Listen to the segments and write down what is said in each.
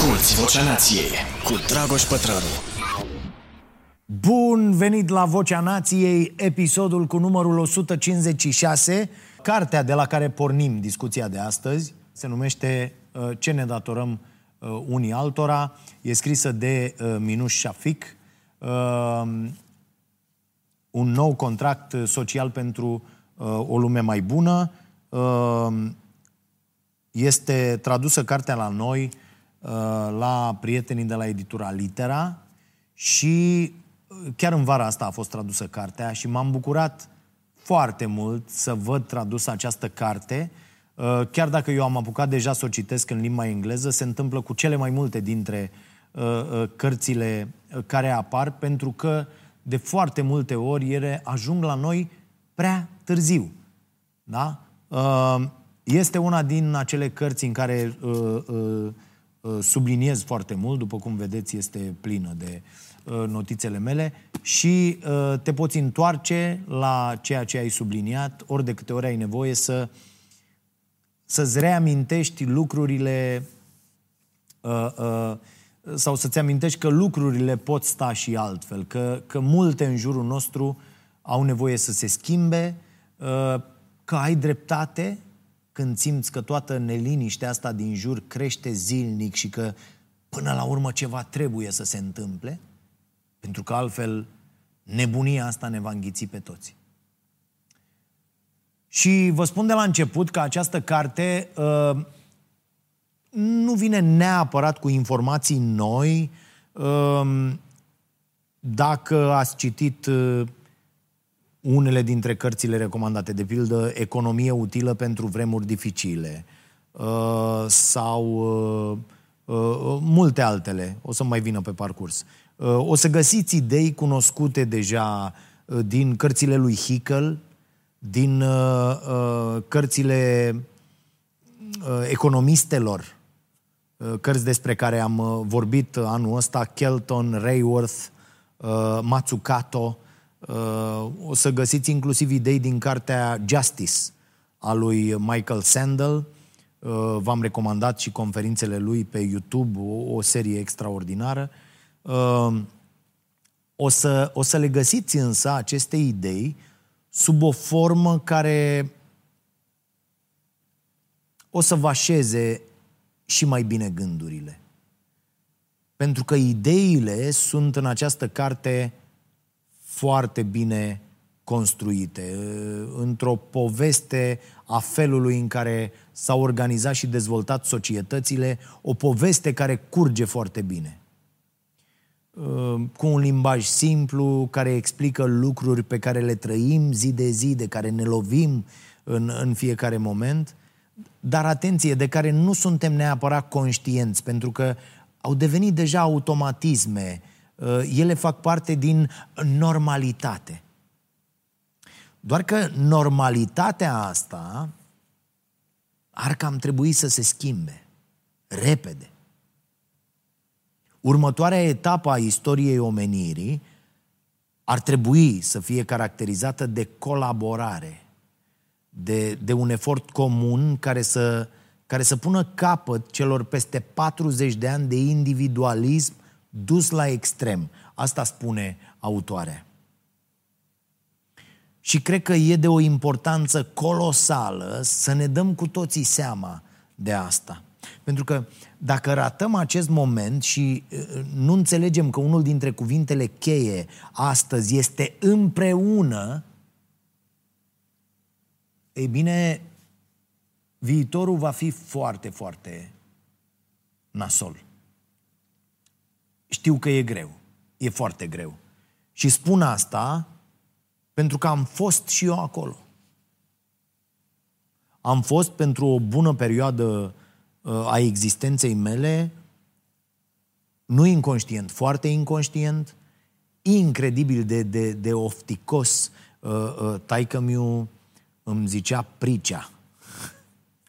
Asculți Vocea Nației cu Dragoș Pătrălu. Bun venit la Vocea Nației, episodul cu numărul 156. Cartea de la care pornim discuția de astăzi se numește uh, Ce ne datorăm uh, unii altora. E scrisă de uh, Minuș Shafik. Un nou contract social pentru o lume mai bună. Este tradusă cartea la noi Uh, la prietenii de la editura Litera și uh, chiar în vara asta a fost tradusă cartea și m-am bucurat foarte mult să văd tradusă această carte. Uh, chiar dacă eu am apucat deja să o citesc în limba engleză, se întâmplă cu cele mai multe dintre cărțile care apar, pentru că de foarte multe ori ele ajung la noi prea târziu. Da? Este una din acele cărți în care Uh, subliniez foarte mult, după cum vedeți este plină de uh, notițele mele și uh, te poți întoarce la ceea ce ai subliniat ori de câte ori ai nevoie să să-ți reamintești lucrurile sau să-ți amintești că lucrurile pot sta și altfel, că, că multe în jurul nostru au nevoie să se schimbe, că ai dreptate când simți că toată neliniștea asta din jur crește zilnic și că până la urmă ceva trebuie să se întâmple, pentru că altfel nebunia asta ne va înghiți pe toți. Și vă spun de la început că această carte uh, nu vine neapărat cu informații noi. Uh, dacă ați citit uh, unele dintre cărțile recomandate, de pildă Economie utilă pentru vremuri dificile uh, sau uh, uh, multe altele, o să mai vină pe parcurs. O să găsiți idei cunoscute deja din cărțile lui Hickel, din cărțile economistelor, cărți despre care am vorbit anul ăsta, Kelton, Rayworth, Matsukato, Uh, o să găsiți inclusiv idei din cartea Justice a lui Michael Sandel. Uh, v-am recomandat și conferințele lui pe YouTube, o, o serie extraordinară. Uh, o să, o să le găsiți însă aceste idei sub o formă care o să vă așeze și mai bine gândurile. Pentru că ideile sunt în această carte foarte bine construite, într-o poveste a felului în care s-au organizat și dezvoltat societățile, o poveste care curge foarte bine. Cu un limbaj simplu, care explică lucruri pe care le trăim zi de zi, de care ne lovim în, în fiecare moment, dar atenție, de care nu suntem neapărat conștienți, pentru că au devenit deja automatisme, Uh, ele fac parte din normalitate. Doar că normalitatea asta ar cam trebui să se schimbe repede. Următoarea etapă a istoriei omenirii ar trebui să fie caracterizată de colaborare, de, de un efort comun care să, care să pună capăt celor peste 40 de ani de individualism dus la extrem. Asta spune autoarea. Și cred că e de o importanță colosală să ne dăm cu toții seama de asta. Pentru că dacă ratăm acest moment și uh, nu înțelegem că unul dintre cuvintele cheie astăzi este împreună, ei bine, viitorul va fi foarte, foarte nasol. Știu că e greu. E foarte greu. Și spun asta pentru că am fost și eu acolo. Am fost pentru o bună perioadă uh, a existenței mele, nu inconștient, foarte inconștient, incredibil de, de, de ofticos. Uh, uh, taică îmi zicea pricea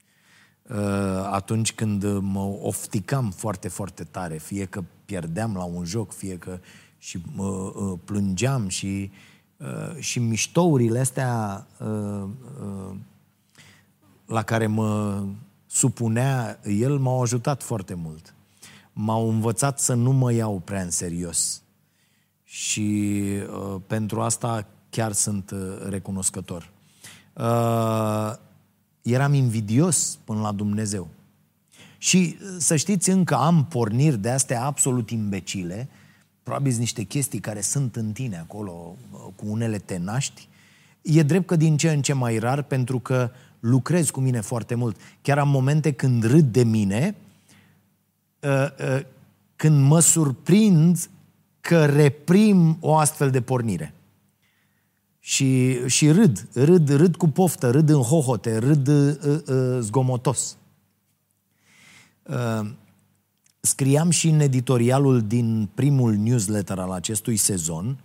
atunci când mă ofticam foarte, foarte tare, fie că pierdeam la un joc, fie că și uh, plângeam și, uh, și miștourile astea uh, uh, la care mă supunea el m-au ajutat foarte mult. m-au învățat să nu mă iau prea în serios. Și uh, pentru asta chiar sunt uh, recunoscător. Uh, eram invidios până la Dumnezeu. Și uh, să știți, încă am porniri de astea absolut imbecile, probabil niște chestii care sunt în tine acolo, uh, cu unele te naști. E drept că din ce în ce mai rar, pentru că lucrez cu mine foarte mult. Chiar am momente când râd de mine, uh, când mă surprind că reprim o astfel de pornire. Și, și râd, râd, râd cu poftă, râd în hohote, râd uh, uh, zgomotos. Uh, scriam și în editorialul din primul newsletter al acestui sezon,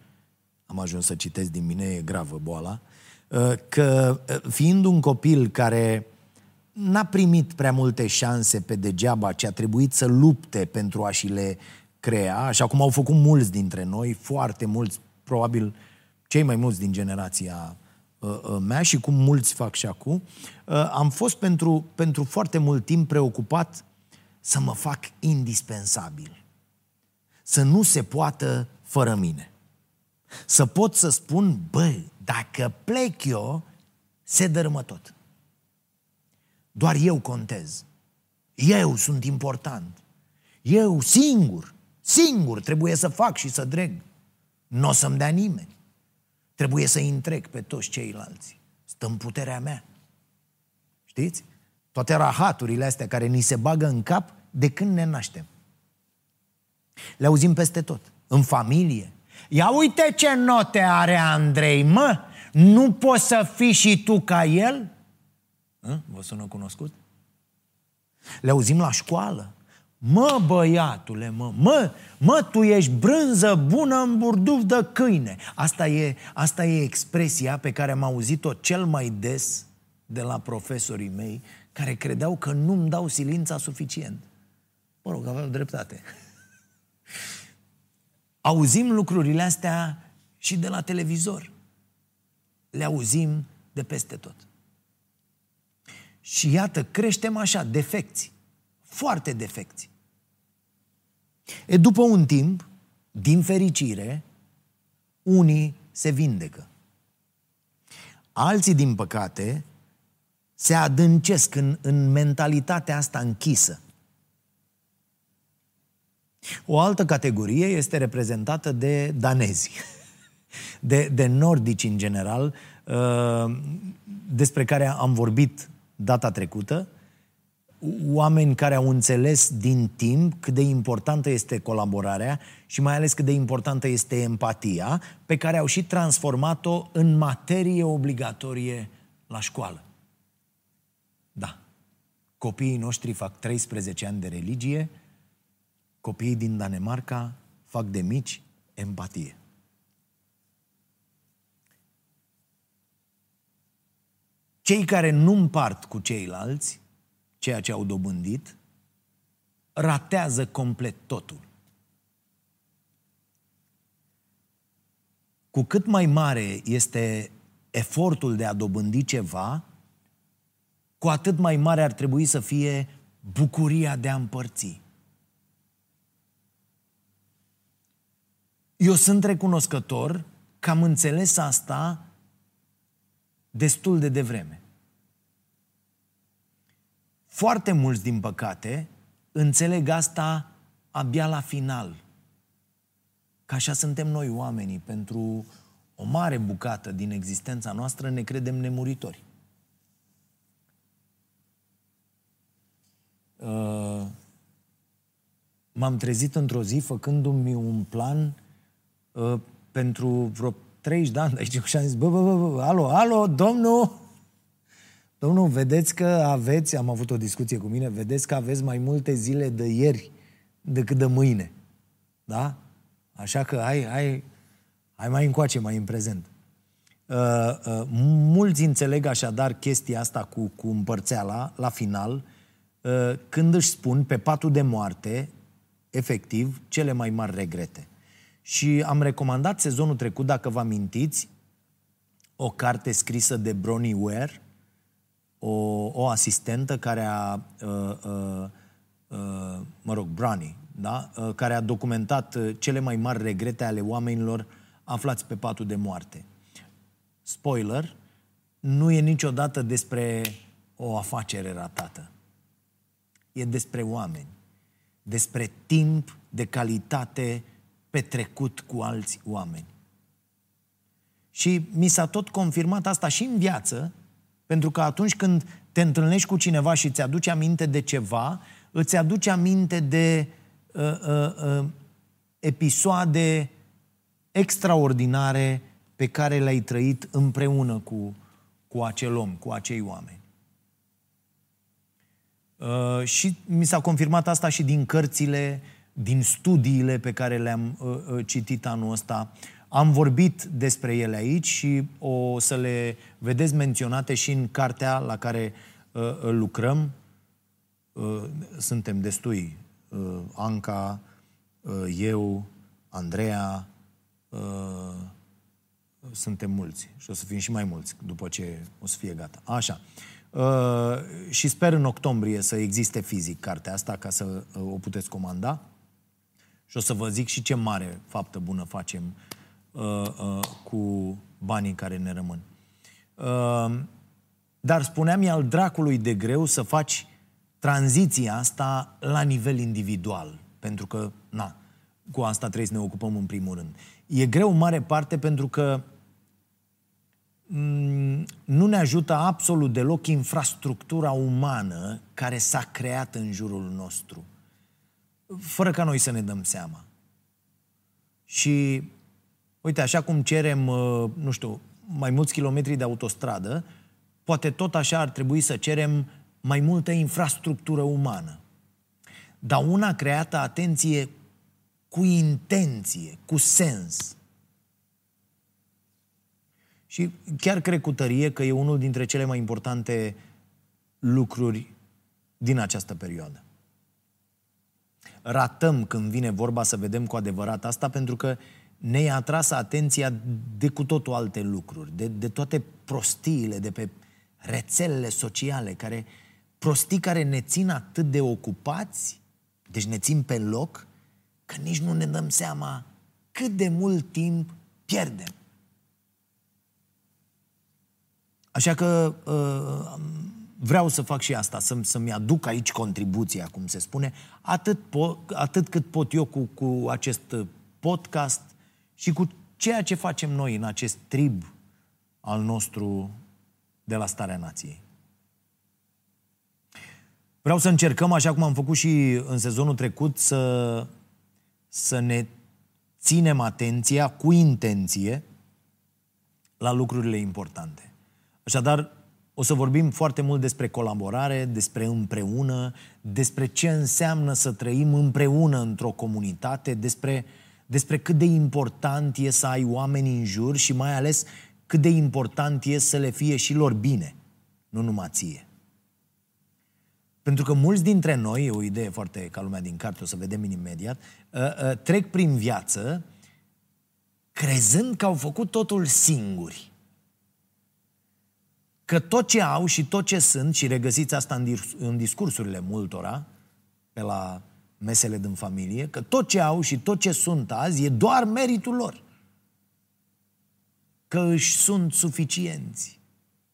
am ajuns să citesc din mine, e gravă boala, uh, că uh, fiind un copil care n-a primit prea multe șanse pe degeaba, ci a trebuit să lupte pentru a și le crea, așa cum au făcut mulți dintre noi, foarte mulți, probabil cei mai mulți din generația uh, uh, mea și cum mulți fac și acum, uh, am fost pentru, pentru foarte mult timp preocupat să mă fac indispensabil. Să nu se poată fără mine. Să pot să spun, bă, dacă plec eu, se dărâmă tot. Doar eu contez. Eu sunt important. Eu singur, singur trebuie să fac și să dreg. Nu o să-mi dea nimeni. Trebuie să-i întrec pe toți ceilalți. Stă în puterea mea. Știți? Toate rahaturile astea care ni se bagă în cap de când ne naștem. Le auzim peste tot. În familie. Ia uite ce note are Andrei, mă! Nu poți să fii și tu ca el? Hă? Vă sună cunoscut? Le auzim la școală. Mă, băiatule, mă, mă, mă, tu ești brânză bună în burduf de câine. Asta e, asta e expresia pe care am auzit-o cel mai des de la profesorii mei care credeau că nu-mi dau silința suficient. Mă rog, aveau dreptate. Auzim lucrurile astea și de la televizor. Le auzim de peste tot. Și iată, creștem așa, defecți. Foarte defecți. E după un timp, din fericire, unii se vindecă. Alții, din păcate, se adâncesc în, în mentalitatea asta închisă. O altă categorie este reprezentată de danezi, de, de nordici în general, uh, despre care am vorbit data trecută, oameni care au înțeles din timp cât de importantă este colaborarea și mai ales cât de importantă este empatia, pe care au și transformat-o în materie obligatorie la școală. Da. Copiii noștri fac 13 ani de religie, copiii din Danemarca fac de mici empatie. Cei care nu împart cu ceilalți ceea ce au dobândit, ratează complet totul. Cu cât mai mare este efortul de a dobândi ceva, cu atât mai mare ar trebui să fie bucuria de a împărți. Eu sunt recunoscător că am înțeles asta destul de devreme. Foarte mulți, din păcate, înțeleg asta abia la final. Că așa suntem noi oamenii. Pentru o mare bucată din existența noastră ne credem nemuritori. Uh, m-am trezit într-o zi făcându-mi un plan uh, pentru vreo 30 de ani aici și am zis, bă, bă, bă, bă, alo, alo, domnul, Domnul, vedeți că aveți, am avut o discuție cu mine, vedeți că aveți mai multe zile de ieri decât de mâine. Da? Așa că hai, hai, hai mai încoace, mai în prezent. Uh, uh, mulți înțeleg așadar chestia asta cu, cu împărțeala la final uh, când își spun pe patul de moarte, efectiv, cele mai mari regrete. Și am recomandat sezonul trecut, dacă vă amintiți, o carte scrisă de Bronnie Ware, o, o asistentă care a, uh, uh, uh, mă rog, Brani, da? Uh, care a documentat uh, cele mai mari regrete ale oamenilor aflați pe patul de moarte. Spoiler, nu e niciodată despre o afacere ratată. E despre oameni, despre timp de calitate petrecut cu alți oameni. Și mi s-a tot confirmat asta și în viață, pentru că atunci când te întâlnești cu cineva și îți aduce aminte de ceva, îți aduce aminte de uh, uh, uh, episoade extraordinare pe care le-ai trăit împreună cu, cu acel om, cu acei oameni. Uh, și mi s-a confirmat asta și din cărțile, din studiile pe care le-am uh, uh, citit anul ăsta. Am vorbit despre ele aici și o să le vedeți menționate și în cartea la care uh, uh lucrăm. Uh, suntem destui. Uh, Anca, uh, eu, Andreea, uh, suntem mulți și o să fim și mai mulți după ce o să fie gata. Așa. Uh, și sper în octombrie să existe fizic cartea asta ca să uh, o puteți comanda. Și o să vă zic și ce mare faptă bună facem uh, uh, cu banii care ne rămân. Uh, dar spuneam, e al dracului de greu să faci tranziția asta la nivel individual. Pentru că, na, cu asta trebuie să ne ocupăm în primul rând. E greu în mare parte pentru că Mm, nu ne ajută absolut deloc infrastructura umană care s-a creat în jurul nostru, fără ca noi să ne dăm seama. Și, uite, așa cum cerem, uh, nu știu, mai mulți kilometri de autostradă, poate tot așa ar trebui să cerem mai multă infrastructură umană. Dar una creată, atenție, cu intenție, cu sens. Și chiar cred cu tărie că e unul dintre cele mai importante lucruri din această perioadă. Ratăm când vine vorba să vedem cu adevărat asta pentru că ne-a atras atenția de cu totul alte lucruri, de, de toate prostiile de pe rețelele sociale, care, prostii care ne țin atât de ocupați, deci ne țin pe loc, că nici nu ne dăm seama cât de mult timp pierdem. Așa că uh, vreau să fac și asta, să, să-mi aduc aici contribuția, cum se spune, atât, po- atât cât pot eu cu, cu acest podcast și cu ceea ce facem noi în acest trib al nostru de la Starea Nației. Vreau să încercăm, așa cum am făcut și în sezonul trecut, să, să ne ținem atenția cu intenție la lucrurile importante. Așadar, o să vorbim foarte mult despre colaborare, despre împreună, despre ce înseamnă să trăim împreună într-o comunitate, despre, despre cât de important e să ai oameni în jur și mai ales cât de important e să le fie și lor bine, nu numai ție. Pentru că mulți dintre noi, e o idee foarte ca lumea din carte, o să vedem imediat, uh, uh, trec prin viață crezând că au făcut totul singuri că tot ce au și tot ce sunt, și regăsiți asta în, în discursurile multora, pe la mesele din familie, că tot ce au și tot ce sunt azi e doar meritul lor. Că își sunt suficienți.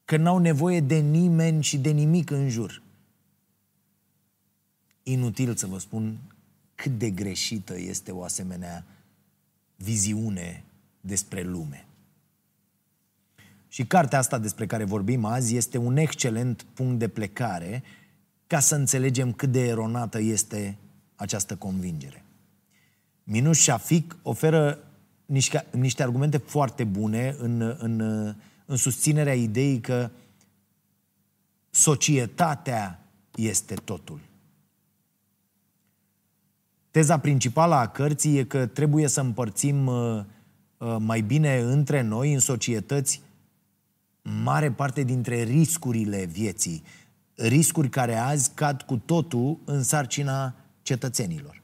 Că n-au nevoie de nimeni și de nimic în jur. Inutil să vă spun cât de greșită este o asemenea viziune despre lume. Și cartea asta despre care vorbim azi este un excelent punct de plecare ca să înțelegem cât de eronată este această convingere. Minus Shafik oferă niște, niște argumente foarte bune în, în, în susținerea ideii că societatea este totul. Teza principală a cărții e că trebuie să împărțim uh, uh, mai bine între noi în societăți mare parte dintre riscurile vieții, riscuri care azi cad cu totul în sarcina cetățenilor.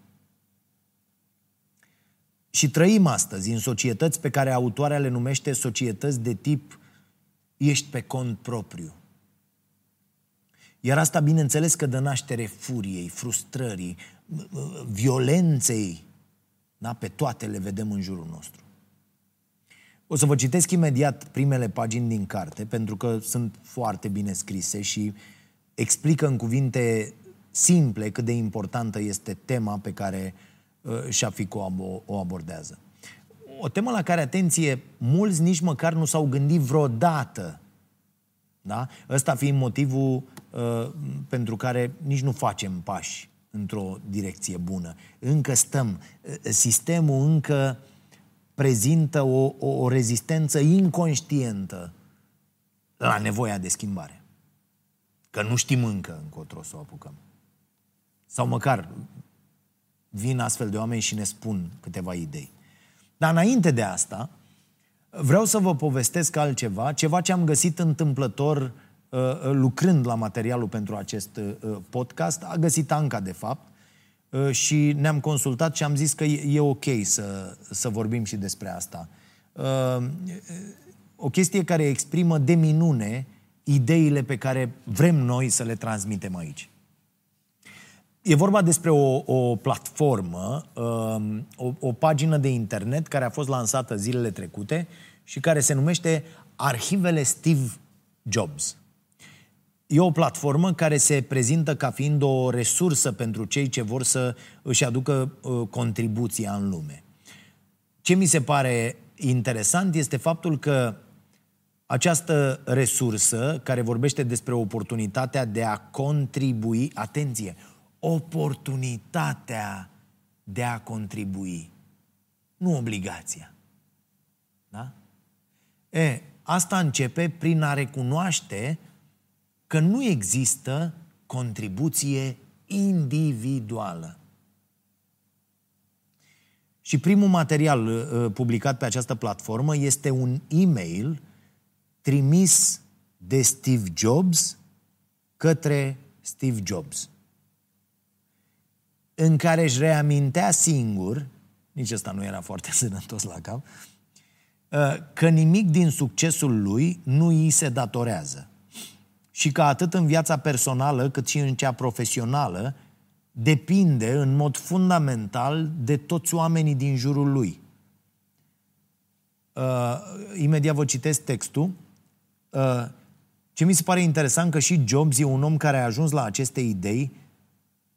Și trăim astăzi în societăți pe care autoarea le numește societăți de tip ești pe cont propriu. Iar asta, bineînțeles, că dă naștere furiei, frustrării, violenței, da? pe toate le vedem în jurul nostru. O să vă citesc imediat primele pagini din carte, pentru că sunt foarte bine scrise și explică în cuvinte simple cât de importantă este tema pe care uh, Shafico o abordează. O temă la care, atenție, mulți nici măcar nu s-au gândit vreodată. Da? Ăsta fiind motivul uh, pentru care nici nu facem pași într-o direcție bună. Încă stăm. Uh, sistemul încă prezintă o, o, o rezistență inconștientă la nevoia de schimbare. Că nu știm încă încotro să o apucăm. Sau măcar vin astfel de oameni și ne spun câteva idei. Dar înainte de asta, vreau să vă povestesc altceva, ceva ce am găsit întâmplător uh, uh, lucrând la materialul pentru acest uh, podcast. A găsit Anca, de fapt, și ne-am consultat și am zis că e ok să, să vorbim și despre asta. O chestie care exprimă de minune ideile pe care vrem noi să le transmitem aici. E vorba despre o, o platformă, um, o, o pagină de internet care a fost lansată zilele trecute și care se numește Arhivele Steve Jobs. E o platformă care se prezintă ca fiind o resursă pentru cei ce vor să își aducă uh, contribuția în lume. Ce mi se pare interesant este faptul că această resursă, care vorbește despre oportunitatea de a contribui, atenție, oportunitatea de a contribui, nu obligația. Da? E, asta începe prin a recunoaște că nu există contribuție individuală. Și primul material uh, publicat pe această platformă este un e-mail trimis de Steve Jobs către Steve Jobs în care își reamintea singur, nici ăsta nu era foarte sănătos la cap, uh, că nimic din succesul lui nu îi se datorează. Și că atât în viața personală cât și în cea profesională depinde în mod fundamental de toți oamenii din jurul lui. Uh, imediat vă citesc textul. Uh, ce mi se pare interesant că și Jobs e un om care a ajuns la aceste idei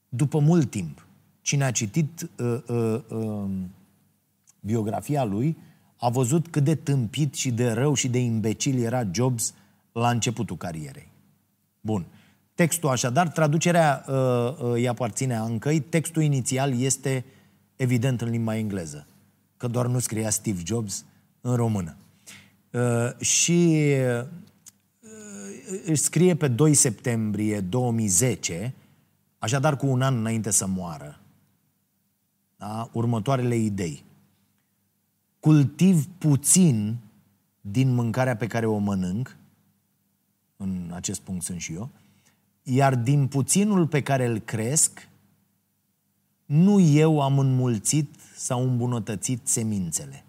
după mult timp. Cine a citit uh, uh, uh, biografia lui a văzut cât de tâmpit și de rău și de imbecil era Jobs la începutul carierei. Bun. Textul așadar, traducerea uh, uh, îi aparține Ancăi, textul inițial este evident în limba engleză, că doar nu scria Steve Jobs în română. Uh, și uh, își scrie pe 2 septembrie 2010, așadar cu un an înainte să moară da? următoarele idei. Cultiv puțin din mâncarea pe care o mănânc, în acest punct sunt și eu, iar din puținul pe care îl cresc, nu eu am înmulțit sau îmbunătățit semințele.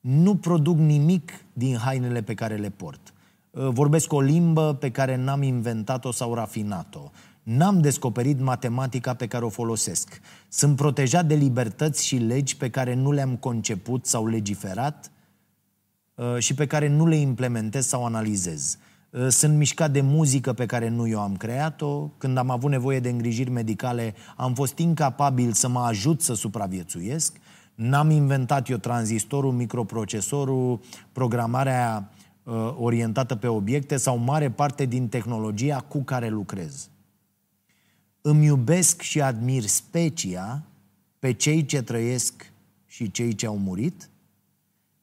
Nu produc nimic din hainele pe care le port. Vorbesc o limbă pe care n-am inventat-o sau rafinat-o. N-am descoperit matematica pe care o folosesc. Sunt protejat de libertăți și legi pe care nu le-am conceput sau legiferat uh, și pe care nu le implementez sau analizez. Uh, sunt mișcat de muzică pe care nu eu am creat-o. Când am avut nevoie de îngrijiri medicale, am fost incapabil să mă ajut să supraviețuiesc. N-am inventat eu tranzistorul, microprocesorul, programarea uh, orientată pe obiecte sau mare parte din tehnologia cu care lucrez îmi iubesc și admir specia pe cei ce trăiesc și cei ce au murit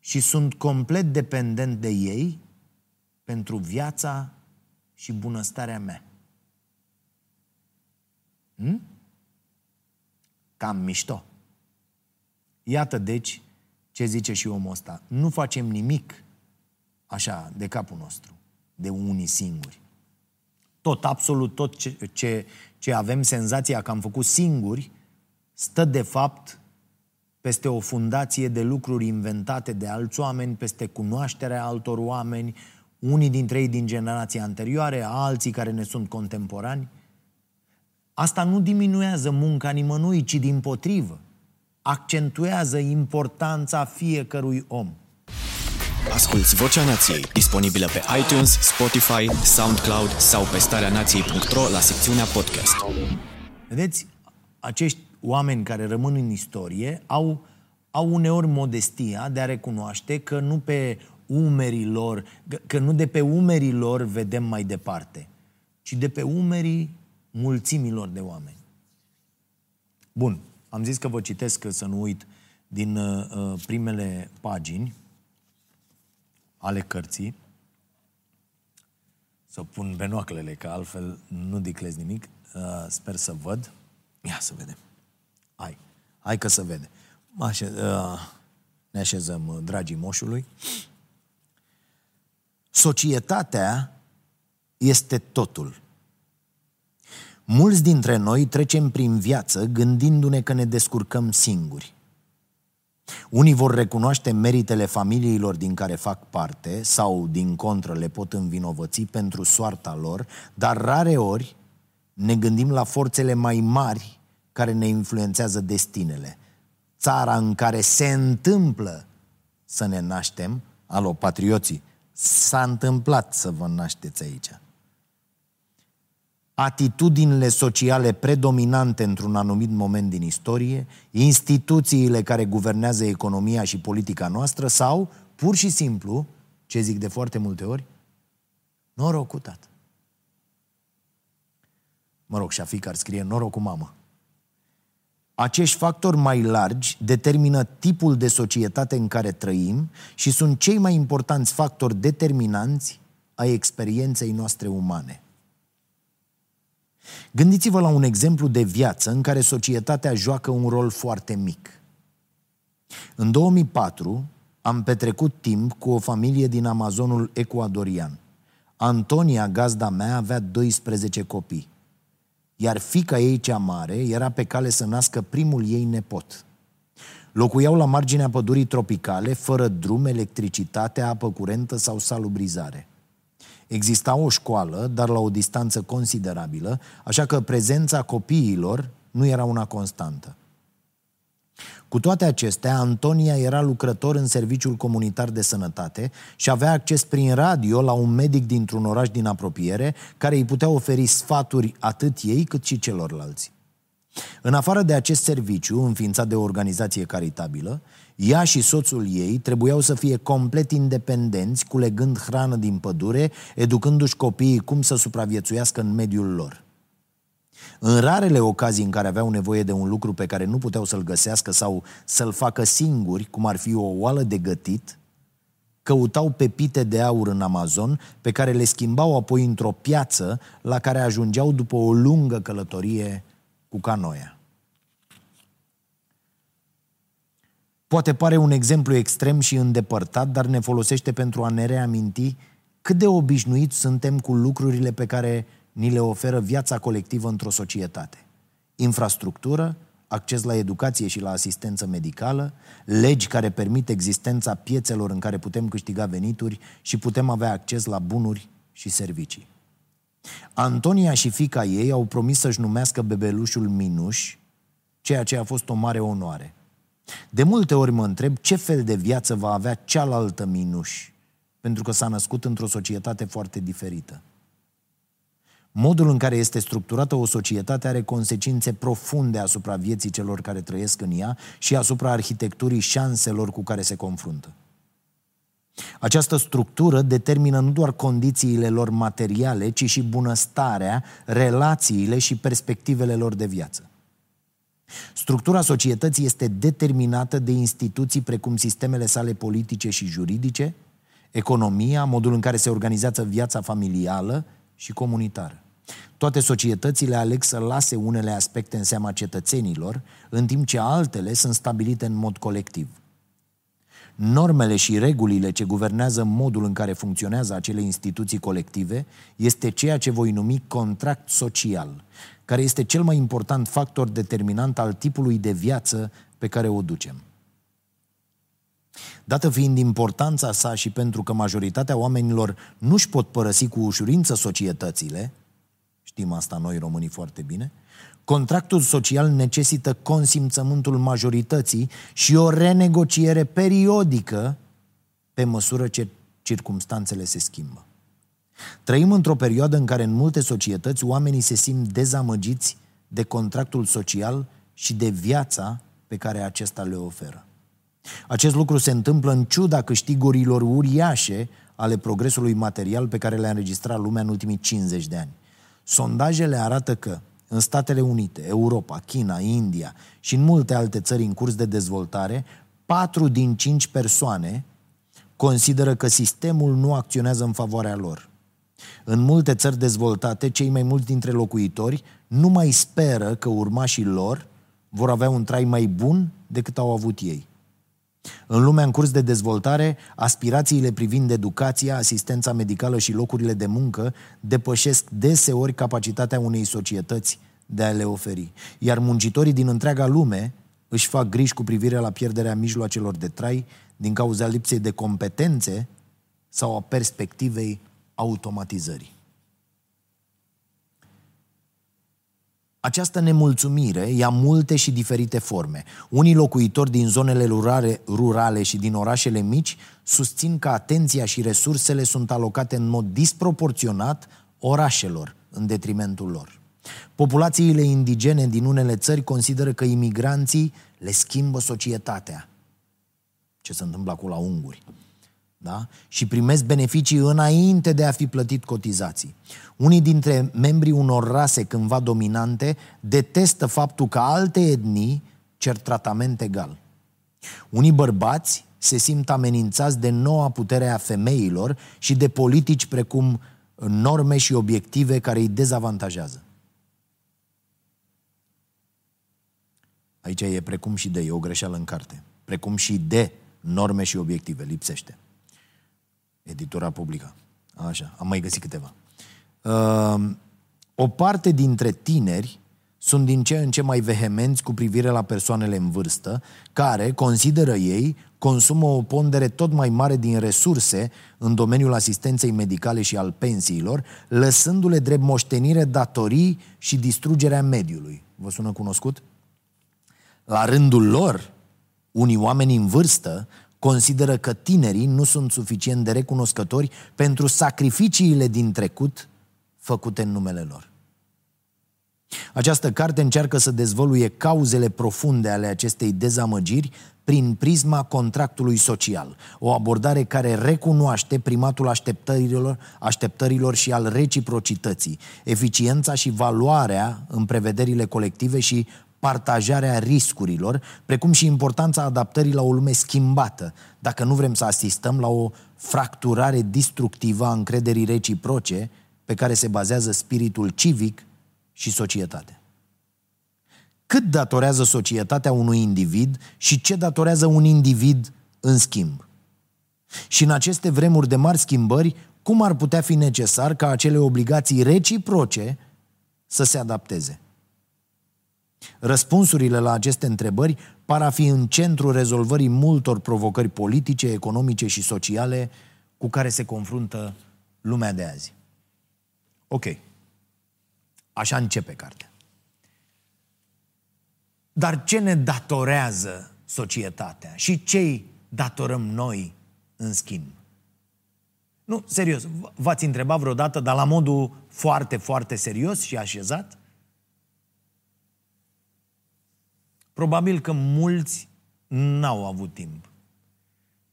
și sunt complet dependent de ei pentru viața și bunăstarea mea. Hm? Cam mișto. Iată, deci, ce zice și omul ăsta. Nu facem nimic așa de capul nostru, de unii singuri. Tot, absolut tot ce, ce, ce avem senzația că am făcut singuri, stă de fapt peste o fundație de lucruri inventate de alți oameni, peste cunoașterea altor oameni, unii dintre ei din generația anterioare, alții care ne sunt contemporani. Asta nu diminuează munca nimănui, ci din potrivă. Accentuează importanța fiecărui om. Asculți Vocea Nației, disponibilă pe iTunes, Spotify, SoundCloud sau pe starea nației.ro la secțiunea podcast. Vedeți, acești oameni care rămân în istorie au, au uneori modestia de a recunoaște că nu pe umerii lor, că nu de pe umerii lor vedem mai departe, ci de pe umerii mulțimilor de oameni. Bun, am zis că vă citesc, să nu uit, din uh, uh primele pagini ale cărții. Să pun benoaclele, că altfel nu diclez nimic. Uh, sper să văd. Ia să vedem. Hai. Hai că să vede. Așe, uh, ne așezăm, uh, dragii moșului. Societatea este totul. Mulți dintre noi trecem prin viață gândindu-ne că ne descurcăm singuri. Unii vor recunoaște meritele familiilor din care fac parte sau, din contră, le pot învinovăți pentru soarta lor, dar rare ori ne gândim la forțele mai mari care ne influențează destinele. Țara în care se întâmplă să ne naștem, alo, patrioții, s-a întâmplat să vă nașteți aici atitudinile sociale predominante într-un anumit moment din istorie, instituțiile care guvernează economia și politica noastră sau, pur și simplu, ce zic de foarte multe ori, norocul tată. Mă rog, Șafic ar scrie norocul mamă. Acești factori mai largi determină tipul de societate în care trăim și sunt cei mai importanți factori determinanți ai experienței noastre umane. Gândiți-vă la un exemplu de viață în care societatea joacă un rol foarte mic. În 2004 am petrecut timp cu o familie din Amazonul ecuadorian. Antonia, gazda mea, avea 12 copii. Iar fica ei cea mare era pe cale să nască primul ei nepot. Locuiau la marginea pădurii tropicale, fără drum, electricitate, apă curentă sau salubrizare. Exista o școală, dar la o distanță considerabilă, așa că prezența copiilor nu era una constantă. Cu toate acestea, Antonia era lucrător în serviciul comunitar de sănătate și avea acces prin radio la un medic dintr-un oraș din apropiere care îi putea oferi sfaturi atât ei cât și celorlalți. În afară de acest serviciu, înființat de o organizație caritabilă, ea și soțul ei trebuiau să fie complet independenți, culegând hrană din pădure, educându-și copiii cum să supraviețuiască în mediul lor. În rarele ocazii în care aveau nevoie de un lucru pe care nu puteau să-l găsească sau să-l facă singuri, cum ar fi o oală de gătit, căutau pepite de aur în Amazon, pe care le schimbau apoi într-o piață la care ajungeau după o lungă călătorie cu canoia. Poate pare un exemplu extrem și îndepărtat, dar ne folosește pentru a ne reaminti cât de obișnuiți suntem cu lucrurile pe care ni le oferă viața colectivă într-o societate. Infrastructură, acces la educație și la asistență medicală, legi care permit existența piețelor în care putem câștiga venituri și putem avea acces la bunuri și servicii. Antonia și fica ei au promis să-și numească bebelușul Minuș, ceea ce a fost o mare onoare – de multe ori mă întreb ce fel de viață va avea cealaltă Minuș, pentru că s-a născut într-o societate foarte diferită. Modul în care este structurată o societate are consecințe profunde asupra vieții celor care trăiesc în ea și asupra arhitecturii șanselor cu care se confruntă. Această structură determină nu doar condițiile lor materiale, ci și bunăstarea, relațiile și perspectivele lor de viață. Structura societății este determinată de instituții precum sistemele sale politice și juridice, economia, modul în care se organizează viața familială și comunitară. Toate societățile aleg să lase unele aspecte în seama cetățenilor, în timp ce altele sunt stabilite în mod colectiv. Normele și regulile ce guvernează modul în care funcționează acele instituții colective este ceea ce voi numi contract social, care este cel mai important factor determinant al tipului de viață pe care o ducem. Dată fiind importanța sa și pentru că majoritatea oamenilor nu-și pot părăsi cu ușurință societățile, Știm asta noi românii foarte bine. Contractul social necesită consimțământul majorității și o renegociere periodică pe măsură ce circumstanțele se schimbă. Trăim într-o perioadă în care în multe societăți oamenii se simt dezamăgiți de contractul social și de viața pe care acesta le oferă. Acest lucru se întâmplă în ciuda câștigurilor uriașe ale progresului material pe care le-a înregistrat lumea în ultimii 50 de ani. Sondajele arată că în Statele Unite, Europa, China, India și în multe alte țări în curs de dezvoltare, 4 din 5 persoane consideră că sistemul nu acționează în favoarea lor. În multe țări dezvoltate, cei mai mulți dintre locuitori nu mai speră că urmașii lor vor avea un trai mai bun decât au avut ei. În lumea în curs de dezvoltare, aspirațiile privind educația, asistența medicală și locurile de muncă depășesc deseori capacitatea unei societăți de a le oferi. Iar muncitorii din întreaga lume își fac griji cu privire la pierderea mijloacelor de trai din cauza lipsei de competențe sau a perspectivei automatizării. Această nemulțumire ia multe și diferite forme. Unii locuitori din zonele rurale, rurale și din orașele mici susțin că atenția și resursele sunt alocate în mod disproporționat orașelor, în detrimentul lor. Populațiile indigene din unele țări consideră că imigranții le schimbă societatea. Ce se întâmplă acolo la unguri da? și primesc beneficii înainte de a fi plătit cotizații. Unii dintre membrii unor rase cândva dominante detestă faptul că alte etnii cer tratament egal. Unii bărbați se simt amenințați de noua putere a femeilor și de politici precum norme și obiective care îi dezavantajează. Aici e precum și de, e o greșeală în carte. Precum și de norme și obiective, lipsește. Editura publică. Așa, am mai găsit câteva. Uh, o parte dintre tineri sunt din ce în ce mai vehemenți cu privire la persoanele în vârstă, care, consideră ei, consumă o pondere tot mai mare din resurse în domeniul asistenței medicale și al pensiilor, lăsându-le drept moștenire datorii și distrugerea mediului. Vă sună cunoscut? La rândul lor, unii oameni în vârstă consideră că tinerii nu sunt suficient de recunoscători pentru sacrificiile din trecut făcute în numele lor. Această carte încearcă să dezvăluie cauzele profunde ale acestei dezamăgiri prin prisma contractului social, o abordare care recunoaște primatul așteptărilor, așteptărilor și al reciprocității, eficiența și valoarea în prevederile colective și partajarea riscurilor, precum și importanța adaptării la o lume schimbată, dacă nu vrem să asistăm la o fracturare destructivă a încrederii reciproce pe care se bazează spiritul civic și societate. Cât datorează societatea unui individ și ce datorează un individ în schimb? Și în aceste vremuri de mari schimbări, cum ar putea fi necesar ca acele obligații reciproce să se adapteze? Răspunsurile la aceste întrebări par a fi în centrul rezolvării multor provocări politice, economice și sociale cu care se confruntă lumea de azi. Ok. Așa începe cartea. Dar ce ne datorează societatea și ce datorăm noi în schimb? Nu, serios, v-ați întrebat vreodată, dar la modul foarte, foarte serios și așezat? Probabil că mulți n-au avut timp.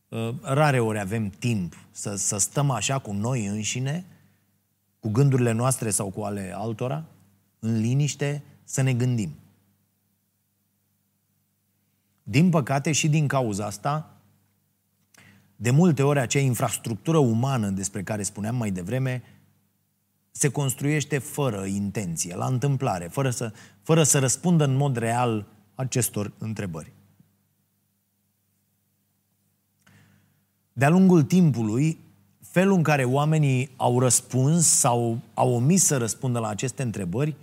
Uh, rare ori avem timp să, să stăm așa cu noi înșine, cu gândurile noastre sau cu ale altora, în liniște, să ne gândim. Din păcate și din cauza asta, de multe ori acea infrastructură umană despre care spuneam mai devreme se construiește fără intenție, la întâmplare, fără să, fără să răspundă în mod real acestor întrebări. De-a lungul timpului, felul în care oamenii au răspuns sau au omis să răspundă la aceste întrebări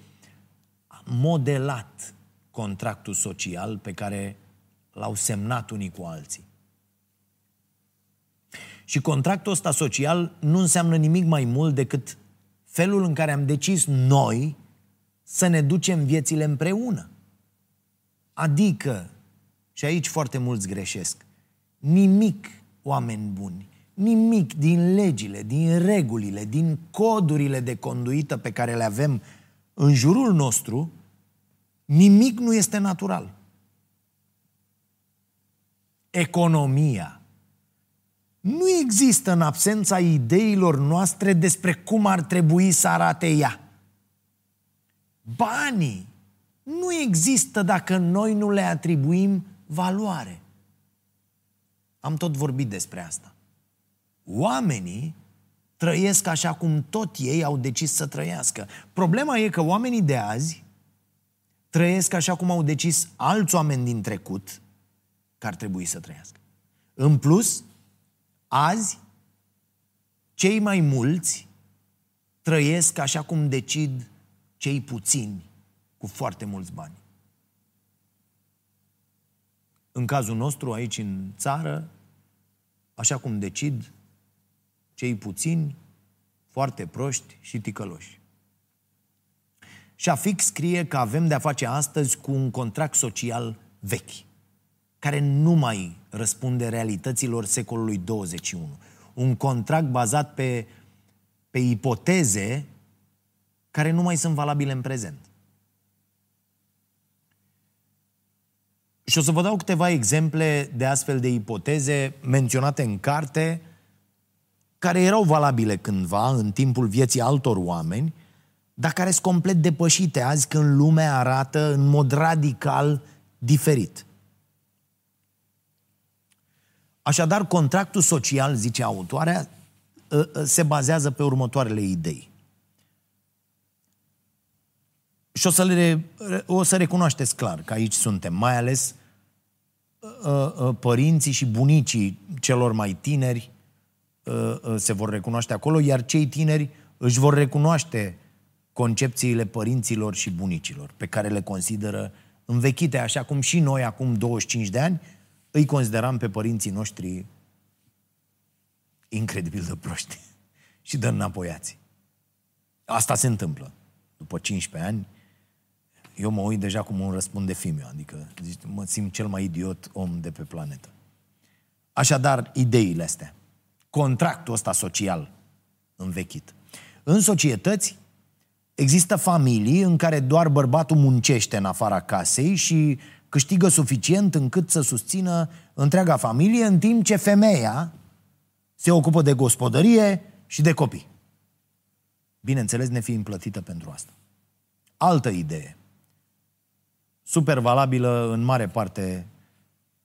a modelat contractul social pe care l-au semnat unii cu alții. Și contractul ăsta social nu înseamnă nimic mai mult decât felul în care am decis noi să ne ducem viețile împreună. Adică, și aici foarte mulți greșesc, nimic, oameni buni, nimic din legile, din regulile, din codurile de conduită pe care le avem în jurul nostru, nimic nu este natural. Economia. Nu există în absența ideilor noastre despre cum ar trebui să arate ea. Banii nu există dacă noi nu le atribuim valoare. Am tot vorbit despre asta. Oamenii trăiesc așa cum tot ei au decis să trăiască. Problema e că oamenii de azi trăiesc așa cum au decis alți oameni din trecut că ar trebui să trăiască. În plus, azi, cei mai mulți trăiesc așa cum decid cei puțini cu foarte mulți bani. În cazul nostru, aici în țară, așa cum decid cei puțini, foarte proști și ticăloși. Shafik scrie că avem de-a face astăzi cu un contract social vechi, care nu mai răspunde realităților secolului 21. Un contract bazat pe, pe ipoteze care nu mai sunt valabile în prezent. Și o să vă dau câteva exemple de astfel de ipoteze menționate în carte, care erau valabile cândva în timpul vieții altor oameni, dar care sunt complet depășite azi când lumea arată în mod radical diferit. Așadar, contractul social, zice autoarea, ă, ă, se bazează pe următoarele idei. Și o să, le, o să recunoașteți clar că aici suntem, mai ales uh, părinții și bunicii celor mai tineri uh, se vor recunoaște acolo, iar cei tineri își vor recunoaște concepțiile părinților și bunicilor, pe care le consideră învechite, așa cum și noi acum 25 de ani îi consideram pe părinții noștri incredibil de proști și de înapoiați. Asta se întâmplă. După 15 ani, eu mă uit deja cum un răspunde fimiu, adică mă simt cel mai idiot om de pe planetă. Așadar, ideile astea. Contractul ăsta social învechit. În societăți există familii în care doar bărbatul muncește în afara casei și câștigă suficient încât să susțină întreaga familie, în timp ce femeia se ocupă de gospodărie și de copii. Bineînțeles, ne fiind plătită pentru asta. Altă idee super valabilă în mare parte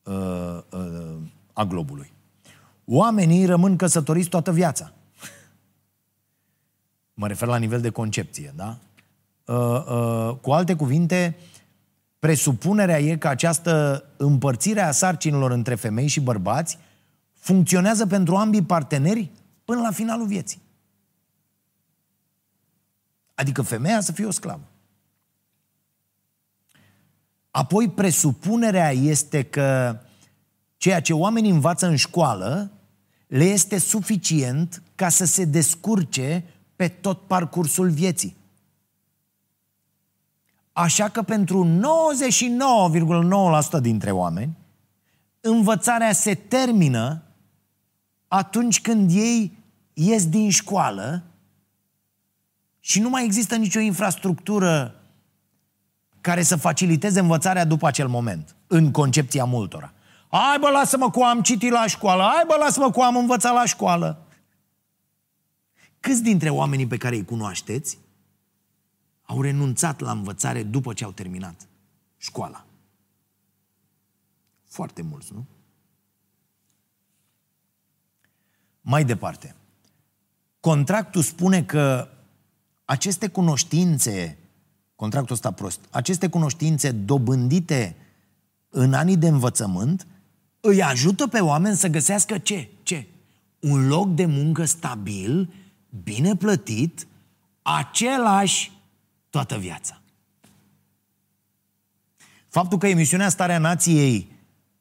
uh, uh, a globului. Oamenii rămân căsătoriți toată viața. Mă refer la nivel de concepție, da? Uh, uh, cu alte cuvinte, presupunerea e că această împărțire a sarcinilor între femei și bărbați funcționează pentru ambii parteneri până la finalul vieții. Adică femeia să fie o sclavă. Apoi presupunerea este că ceea ce oamenii învață în școală le este suficient ca să se descurce pe tot parcursul vieții. Așa că pentru 99,9% dintre oameni, învățarea se termină atunci când ei ies din școală și nu mai există nicio infrastructură care să faciliteze învățarea după acel moment, în concepția multora. Hai bă, lasă-mă cu am citit la școală, hai bă, lasă-mă cu am învățat la școală. Câți dintre oamenii pe care îi cunoașteți au renunțat la învățare după ce au terminat școala? Foarte mulți, nu? Mai departe, contractul spune că aceste cunoștințe contractul ăsta prost, aceste cunoștințe dobândite în anii de învățământ îi ajută pe oameni să găsească ce? Ce? Un loc de muncă stabil, bine plătit, același toată viața. Faptul că emisiunea Starea Nației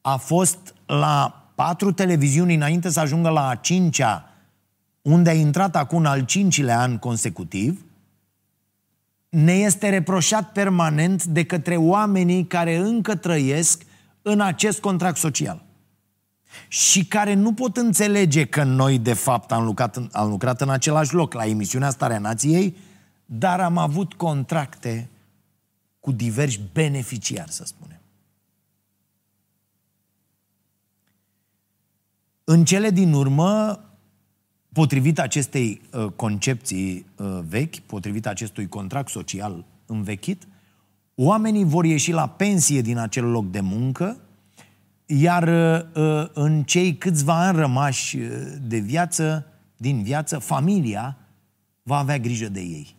a fost la patru televiziuni înainte să ajungă la a cincea unde a intrat acum al cincilea an consecutiv, ne este reproșat permanent de către oamenii care încă trăiesc în acest contract social și care nu pot înțelege că noi, de fapt, am lucrat, în, am lucrat în același loc, la emisiunea Starea Nației, dar am avut contracte cu diversi beneficiari, să spunem. În cele din urmă, potrivit acestei uh, concepții uh, vechi, potrivit acestui contract social învechit, oamenii vor ieși la pensie din acel loc de muncă, iar uh, în cei câțiva ani rămași uh, de viață, din viață, familia va avea grijă de ei.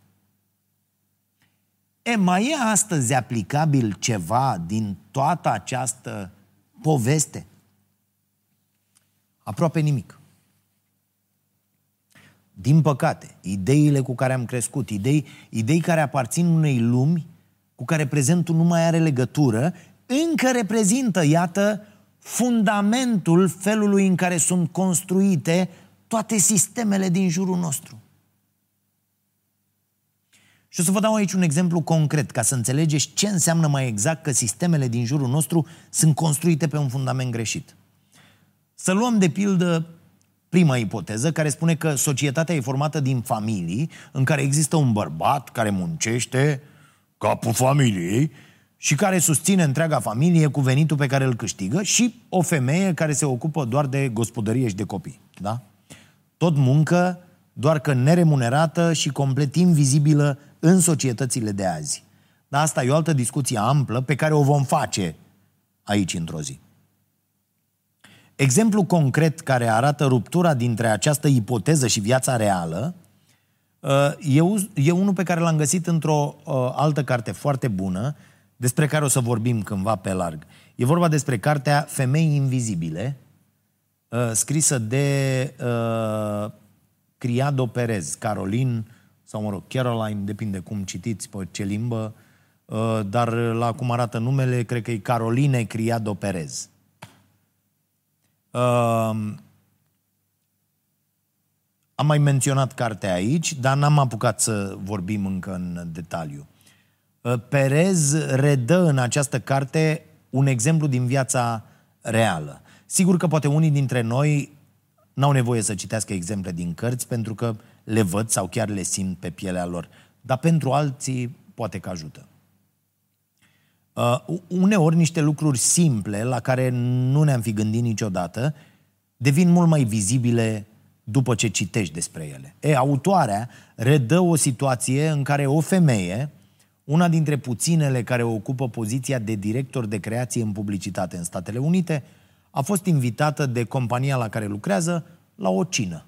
E, mai e astăzi aplicabil ceva din toată această poveste? Aproape nimic. Din păcate, ideile cu care am crescut, idei, idei care aparțin unei lumi cu care prezentul nu mai are legătură, încă reprezintă, iată, fundamentul felului în care sunt construite toate sistemele din jurul nostru. Și o să vă dau aici un exemplu concret, ca să înțelegeți ce înseamnă mai exact că sistemele din jurul nostru sunt construite pe un fundament greșit. Să luăm de pildă prima ipoteză, care spune că societatea e formată din familii în care există un bărbat care muncește capul familiei și care susține întreaga familie cu venitul pe care îl câștigă și o femeie care se ocupă doar de gospodărie și de copii. Da? Tot muncă, doar că neremunerată și complet invizibilă în societățile de azi. Dar asta e o altă discuție amplă pe care o vom face aici într-o zi. Exemplu concret care arată ruptura dintre această ipoteză și viața reală e, e unul pe care l-am găsit într-o altă carte foarte bună, despre care o să vorbim cândva pe larg. E vorba despre cartea Femei Invizibile, scrisă de Criado Perez, Caroline, sau mă rog, Caroline, depinde cum citiți, pe ce limbă, dar la cum arată numele, cred că e Caroline Criado Perez. Uh, am mai menționat cartea aici, dar n-am apucat să vorbim încă în detaliu. Uh, Perez redă în această carte un exemplu din viața reală. Sigur că poate unii dintre noi n-au nevoie să citească exemple din cărți pentru că le văd sau chiar le simt pe pielea lor, dar pentru alții poate că ajută. Uh, uneori niște lucruri simple la care nu ne-am fi gândit niciodată devin mult mai vizibile după ce citești despre ele. E, autoarea redă o situație în care o femeie, una dintre puținele care ocupă poziția de director de creație în publicitate în Statele Unite, a fost invitată de compania la care lucrează la o cină.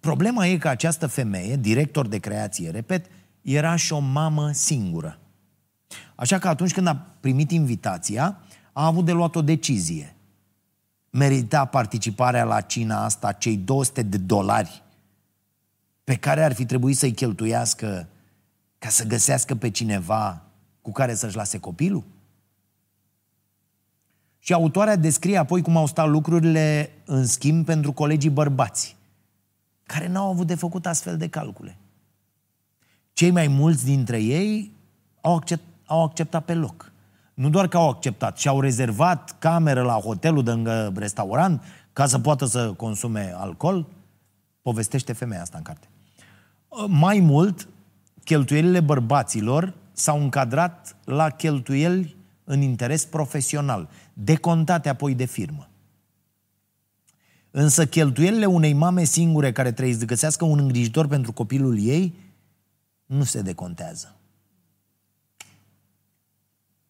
Problema e că această femeie, director de creație, repet, era și o mamă singură. Așa că atunci când a primit invitația, a avut de luat o decizie. Merita participarea la cina asta cei 200 de dolari pe care ar fi trebuit să-i cheltuiască ca să găsească pe cineva cu care să-și lase copilul? Și autoarea descrie apoi cum au stat lucrurile în schimb pentru colegii bărbați, care n-au avut de făcut astfel de calcule. Cei mai mulți dintre ei au acceptat au acceptat pe loc. Nu doar că au acceptat, și-au rezervat cameră la hotelul de lângă restaurant ca să poată să consume alcool. Povestește femeia asta în carte. Mai mult, cheltuielile bărbaților s-au încadrat la cheltuieli în interes profesional, decontate apoi de firmă. Însă cheltuielile unei mame singure care trebuie să găsească un îngrijitor pentru copilul ei nu se decontează.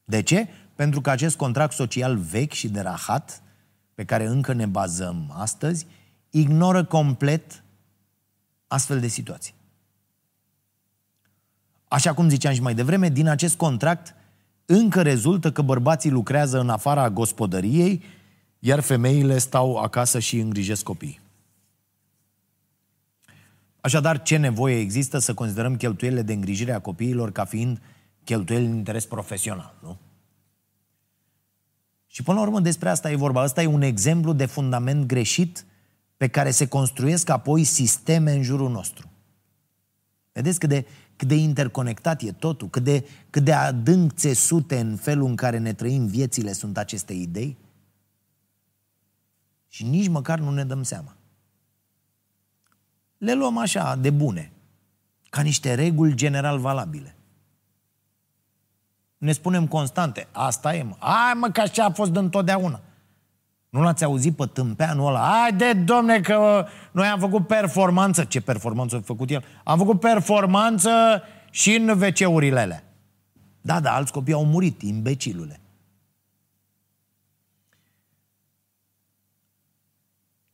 De ce? Pentru că acest contract social vechi și de rahat, pe care încă ne bazăm astăzi, ignoră complet astfel de situații. Așa cum ziceam și mai devreme, din acest contract încă rezultă că bărbații lucrează în afara gospodăriei, iar femeile stau acasă și îngrijesc copiii. Așadar, ce nevoie există să considerăm cheltuielile de îngrijire a copiilor ca fiind cheltuieli în interes profesional, nu? Și până la urmă despre asta e vorba. Asta e un exemplu de fundament greșit pe care se construiesc apoi sisteme în jurul nostru. Vedeți cât de, cât de interconectat e totul, cât de, cât de adânc țesute în felul în care ne trăim viețile sunt aceste idei? Și nici măcar nu ne dăm seama. Le luăm așa, de bune, ca niște reguli general valabile. Ne spunem constante, asta e, mă. Hai mă, că așa a fost de întotdeauna. Nu l-ați auzit pe tâmpeanul ăla? Haide, domne, că noi am făcut performanță. Ce performanță a făcut el? Am făcut performanță și în WC-urile alea. Da, da, alți copii au murit, imbecilule.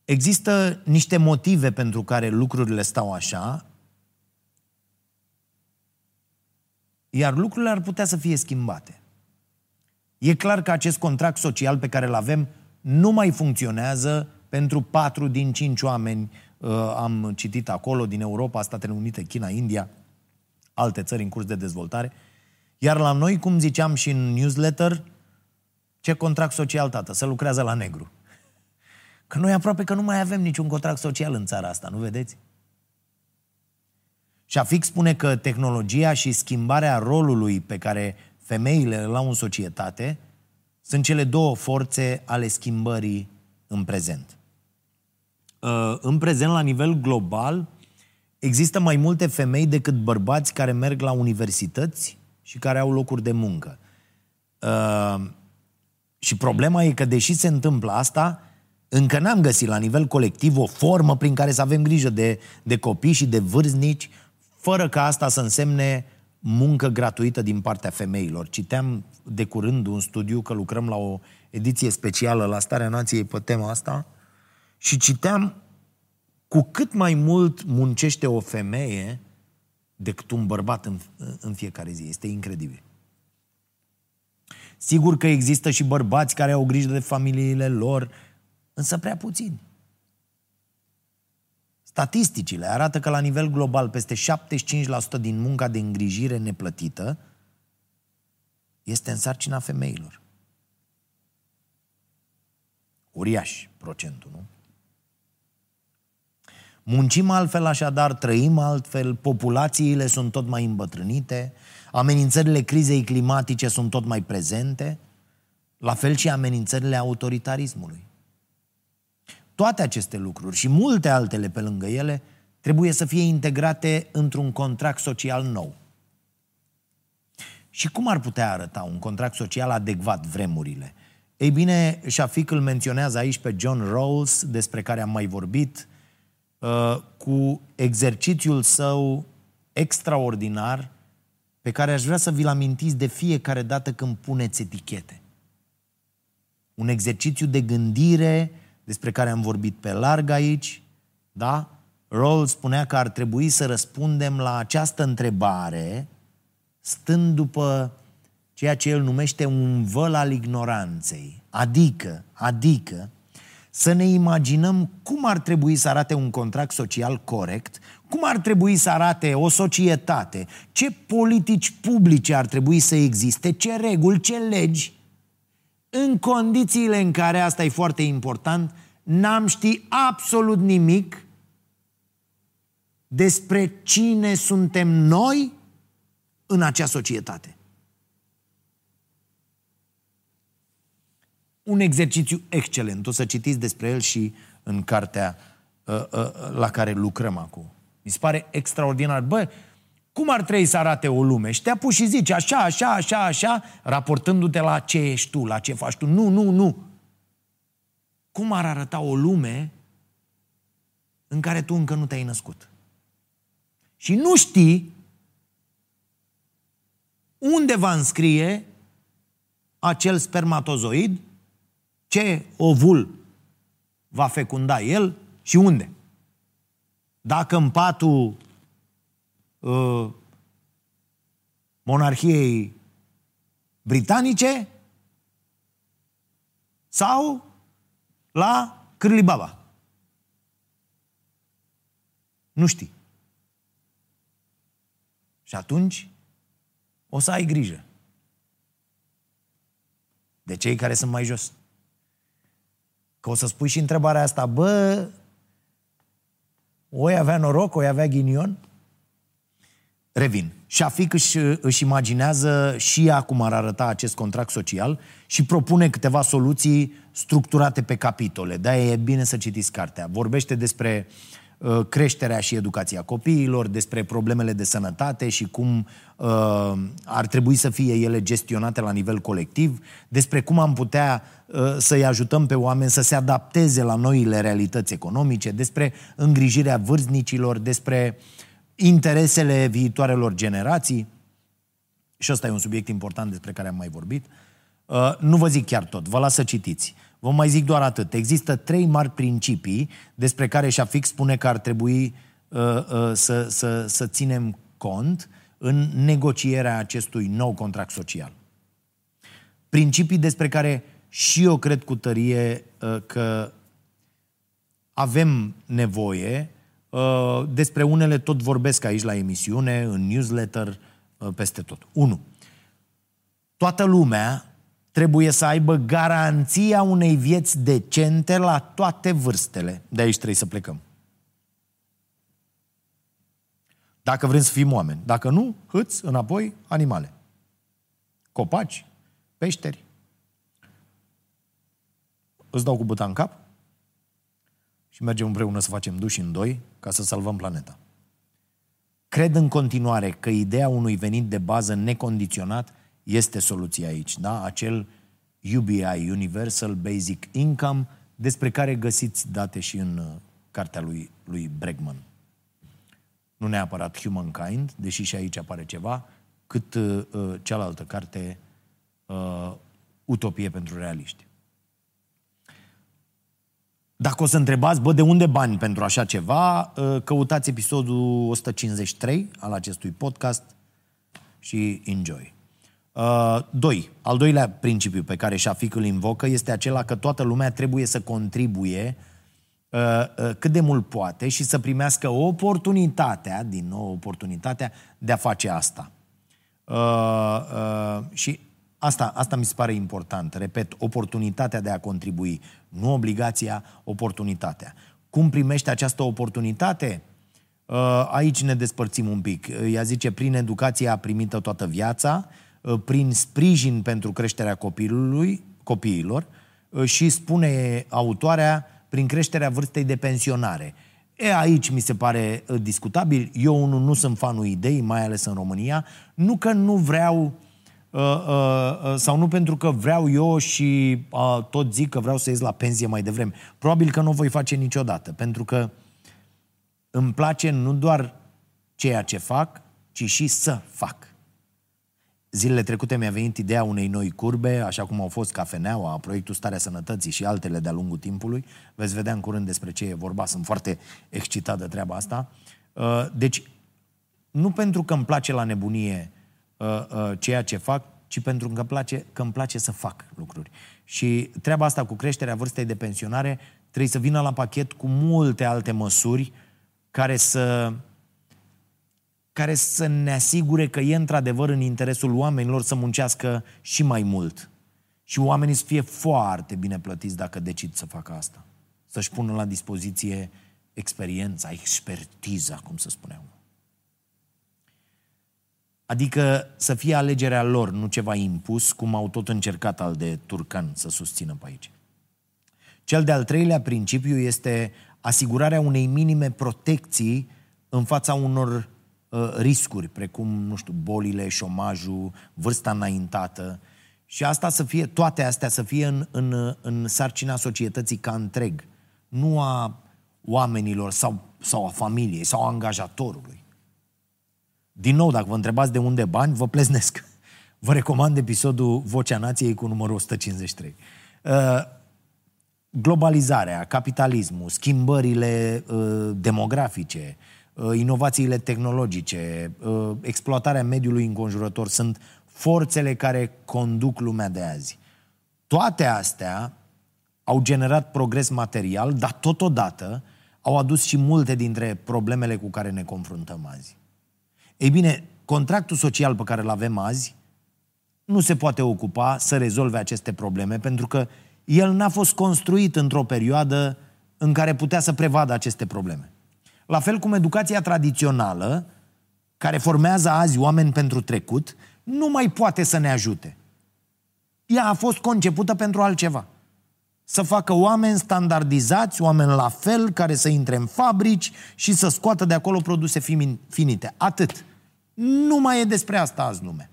Există niște motive pentru care lucrurile stau așa, iar lucrurile ar putea să fie schimbate. E clar că acest contract social pe care îl avem nu mai funcționează pentru patru din cinci oameni, uh, am citit acolo, din Europa, Statele Unite, China, India, alte țări în curs de dezvoltare. Iar la noi, cum ziceam și în newsletter, ce contract social, tată? Să lucrează la negru. Că noi aproape că nu mai avem niciun contract social în țara asta, nu vedeți? Șafic spune că tehnologia și schimbarea rolului pe care femeile îl au în societate sunt cele două forțe ale schimbării în prezent. Uh, în prezent, la nivel global, există mai multe femei decât bărbați care merg la universități și care au locuri de muncă. Uh, și problema e că, deși se întâmplă asta, încă n-am găsit la nivel colectiv o formă prin care să avem grijă de, de copii și de vârstnici, fără ca asta să însemne muncă gratuită din partea femeilor. Citeam de curând un studiu că lucrăm la o ediție specială la Starea Nației pe tema asta și citeam cu cât mai mult muncește o femeie decât un bărbat în, în fiecare zi. Este incredibil. Sigur că există și bărbați care au grijă de familiile lor, însă prea puțini. Statisticile arată că la nivel global peste 75% din munca de îngrijire neplătită este în sarcina femeilor. Uriaș procentul, nu? Muncim altfel așadar, trăim altfel, populațiile sunt tot mai îmbătrânite, amenințările crizei climatice sunt tot mai prezente, la fel și amenințările autoritarismului. Toate aceste lucruri și multe altele pe lângă ele trebuie să fie integrate într-un contract social nou. Și cum ar putea arăta un contract social adecvat vremurile? Ei bine, Shafik îl menționează aici pe John Rawls, despre care am mai vorbit, uh, cu exercițiul său extraordinar pe care aș vrea să vi-l amintiți de fiecare dată când puneți etichete. Un exercițiu de gândire despre care am vorbit pe larg aici, da? Rawls spunea că ar trebui să răspundem la această întrebare stând după ceea ce el numește un văl al ignoranței. Adică, adică, să ne imaginăm cum ar trebui să arate un contract social corect, cum ar trebui să arate o societate, ce politici publice ar trebui să existe, ce reguli, ce legi, în condițiile în care, asta e foarte important, n-am ști absolut nimic despre cine suntem noi în acea societate. Un exercițiu excelent. O să citiți despre el și în cartea uh, uh, la care lucrăm acum. Mi se pare extraordinar. Bă, cum ar trebui să arate o lume? Și te pus și zici așa, așa, așa, așa, raportându-te la ce ești tu, la ce faci tu. Nu, nu, nu. Cum ar arăta o lume în care tu încă nu te-ai născut? Și nu știi unde va înscrie acel spermatozoid, ce ovul va fecunda el și unde. Dacă în patul uh, monarhiei britanice sau la Cârlibaba. Nu știi. Și atunci o să ai grijă de cei care sunt mai jos. Că o să spui și întrebarea asta, bă, oi avea noroc, oi avea ghinion. Revin. Șafic își, își imaginează și ea cum ar arăta acest contract social și propune câteva soluții structurate pe capitole. de e bine să citiți cartea. Vorbește despre uh, creșterea și educația copiilor, despre problemele de sănătate și cum uh, ar trebui să fie ele gestionate la nivel colectiv, despre cum am putea uh, să-i ajutăm pe oameni să se adapteze la noile realități economice, despre îngrijirea vârstnicilor, despre uh, interesele viitoarelor generații, și ăsta e un subiect important despre care am mai vorbit, uh, nu vă zic chiar tot, vă las să citiți. Vă mai zic doar atât. Există trei mari principii despre care Shafik spune că ar trebui uh, uh, să, să, să ținem cont în negocierea acestui nou contract social. Principii despre care și eu cred cu tărie că avem nevoie Uh, despre unele tot vorbesc aici la emisiune, în newsletter, uh, peste tot. 1. Toată lumea trebuie să aibă garanția unei vieți decente la toate vârstele. De aici trebuie să plecăm. Dacă vrem să fim oameni. Dacă nu, hâți, înapoi, animale. Copaci, peșteri. Îți dau cu buta în cap? Și mergem împreună să facem duși în doi ca să salvăm planeta. Cred în continuare că ideea unui venit de bază necondiționat este soluția aici, da? Acel UBI, Universal Basic Income, despre care găsiți date și în uh, cartea lui, lui Bregman. Nu neapărat Humankind, deși și aici apare ceva, cât uh, uh cealaltă carte, uh, Utopie pentru realiști. Dacă o să întrebați, bă, de unde bani pentru așa ceva, ă, căutați episodul 153 al acestui podcast și enjoy. Uh, doi, al doilea principiu pe care Șafic îl invocă este acela că toată lumea trebuie să contribuie uh, uh, cât de mult poate și să primească oportunitatea, din nou oportunitatea, de a face asta. Uh, uh, și Asta, asta mi se pare important. Repet, oportunitatea de a contribui, nu obligația, oportunitatea. Cum primește această oportunitate? Uh, aici ne despărțim un pic. Ea zice, prin educația primită toată viața, uh, prin sprijin pentru creșterea copilului, copiilor uh, și spune autoarea, prin creșterea vârstei de pensionare. E, aici mi se pare discutabil. Eu nu, nu sunt fanul idei, mai ales în România. Nu că nu vreau Uh, uh, uh, sau nu pentru că vreau eu și uh, tot zic că vreau să ies la pensie mai devreme. Probabil că nu o voi face niciodată, pentru că îmi place nu doar ceea ce fac, ci și să fac. Zilele trecute mi-a venit ideea unei noi curbe, așa cum au fost Cafeneaua, proiectul Starea Sănătății și altele de-a lungul timpului. Veți vedea în curând despre ce e vorba, sunt foarte excitat de treaba asta. Uh, deci, nu pentru că îmi place la nebunie Uh, uh, ceea ce fac, ci pentru că îmi place, că îmi place să fac lucruri. Și treaba asta cu creșterea vârstei de pensionare trebuie să vină la pachet cu multe alte măsuri care să, care să ne asigure că e într-adevăr în interesul oamenilor să muncească și mai mult. Și oamenii să fie foarte bine plătiți dacă decid să facă asta. Să-și pună la dispoziție experiența, expertiza, cum să spuneam. Adică să fie alegerea lor, nu ceva impus, cum au tot încercat al de Turcan să susțină pe aici. Cel de-al treilea principiu este asigurarea unei minime protecții în fața unor uh, riscuri, precum, nu știu, bolile, șomajul, vârsta înaintată. Și asta să fie, toate astea să fie în, în, în sarcina societății ca întreg, nu a oamenilor sau, sau a familiei sau a angajatorului. Din nou, dacă vă întrebați de unde bani, vă pleznesc. Vă recomand episodul Vocea Nației cu numărul 153. Uh, globalizarea, capitalismul, schimbările uh, demografice, uh, inovațiile tehnologice, exploatarea mediului înconjurător sunt forțele care conduc lumea de azi. Toate astea au generat progres material, dar totodată au adus și multe dintre problemele cu care ne confruntăm azi. Ei bine, contractul social pe care îl avem azi nu se poate ocupa să rezolve aceste probleme, pentru că el n-a fost construit într-o perioadă în care putea să prevadă aceste probleme. La fel cum educația tradițională, care formează azi oameni pentru trecut, nu mai poate să ne ajute. Ea a fost concepută pentru altceva. Să facă oameni standardizați, oameni la fel, care să intre în fabrici și să scoată de acolo produse finite. Atât. Nu mai e despre asta azi lume.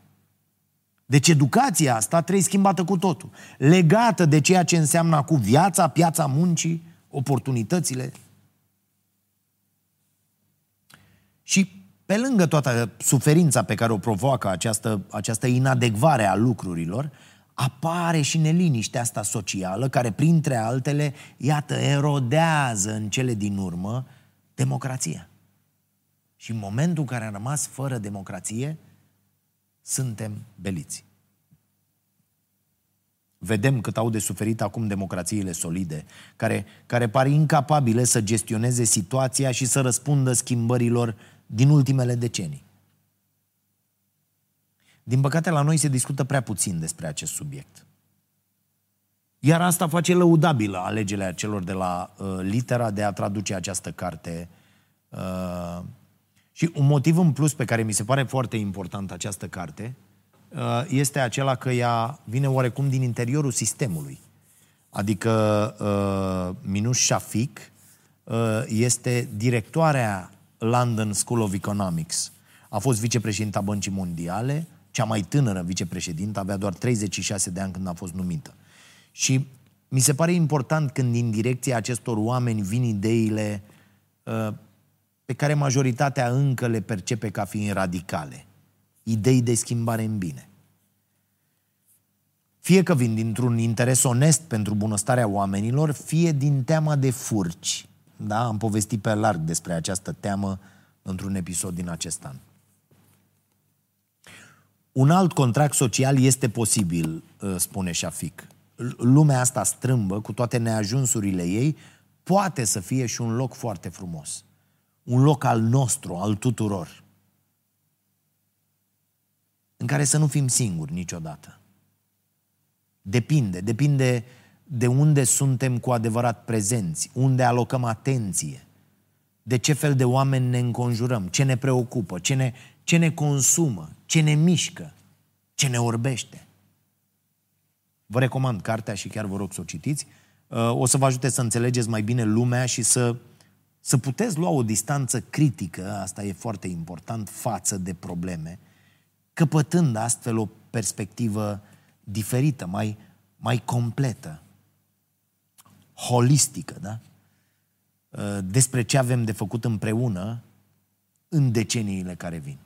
Deci educația asta trebuie schimbată cu totul. Legată de ceea ce înseamnă cu viața, piața muncii, oportunitățile. Și pe lângă toată suferința pe care o provoacă această, această inadecvare a lucrurilor, apare și neliniștea asta socială, care, printre altele, iată, erodează în cele din urmă democrația. Și în momentul în care am rămas fără democrație, suntem beliți. Vedem cât au de suferit acum democrațiile solide, care, care par incapabile să gestioneze situația și să răspundă schimbărilor din ultimele decenii. Din păcate, la noi se discută prea puțin despre acest subiect. Iar asta face lăudabilă alegerea celor de la uh, litera de a traduce această carte. Uh, și un motiv în plus pe care mi se pare foarte important această carte uh, este acela că ea vine oarecum din interiorul sistemului. Adică uh, Minus Shafik uh, este directoarea London School of Economics. A fost vicepreședinta Băncii Mondiale, cea mai tânără vicepreședintă, avea doar 36 de ani când a fost numită. Și mi se pare important când din direcția acestor oameni vin ideile uh, pe care majoritatea încă le percepe ca fiind radicale. Idei de schimbare în bine. Fie că vin dintr-un interes onest pentru bunăstarea oamenilor, fie din teama de furci. Da? Am povestit pe larg despre această teamă într-un episod din acest an. Un alt contract social este posibil, uh, spune Shafik. Lumea asta strâmbă, cu toate neajunsurile ei, poate să fie și un loc foarte frumos. Un loc al nostru, al tuturor. În care să nu fim singuri niciodată. Depinde, depinde de unde suntem cu adevărat prezenți, unde alocăm atenție, de ce fel de oameni ne înconjurăm, ce ne preocupă, ce ne, ce ne consumă, ce ne mișcă, ce ne orbește. Vă recomand cartea și chiar vă rog să o citiți. Uh, o să vă ajute să înțelegeți mai bine lumea și să, să puteți lua o distanță critică, asta e foarte important, față de probleme, căpătând astfel o perspectivă diferită, mai, mai completă, holistică, da? Uh, despre ce avem de făcut împreună în deceniile care vin.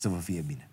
Să vă fie bine!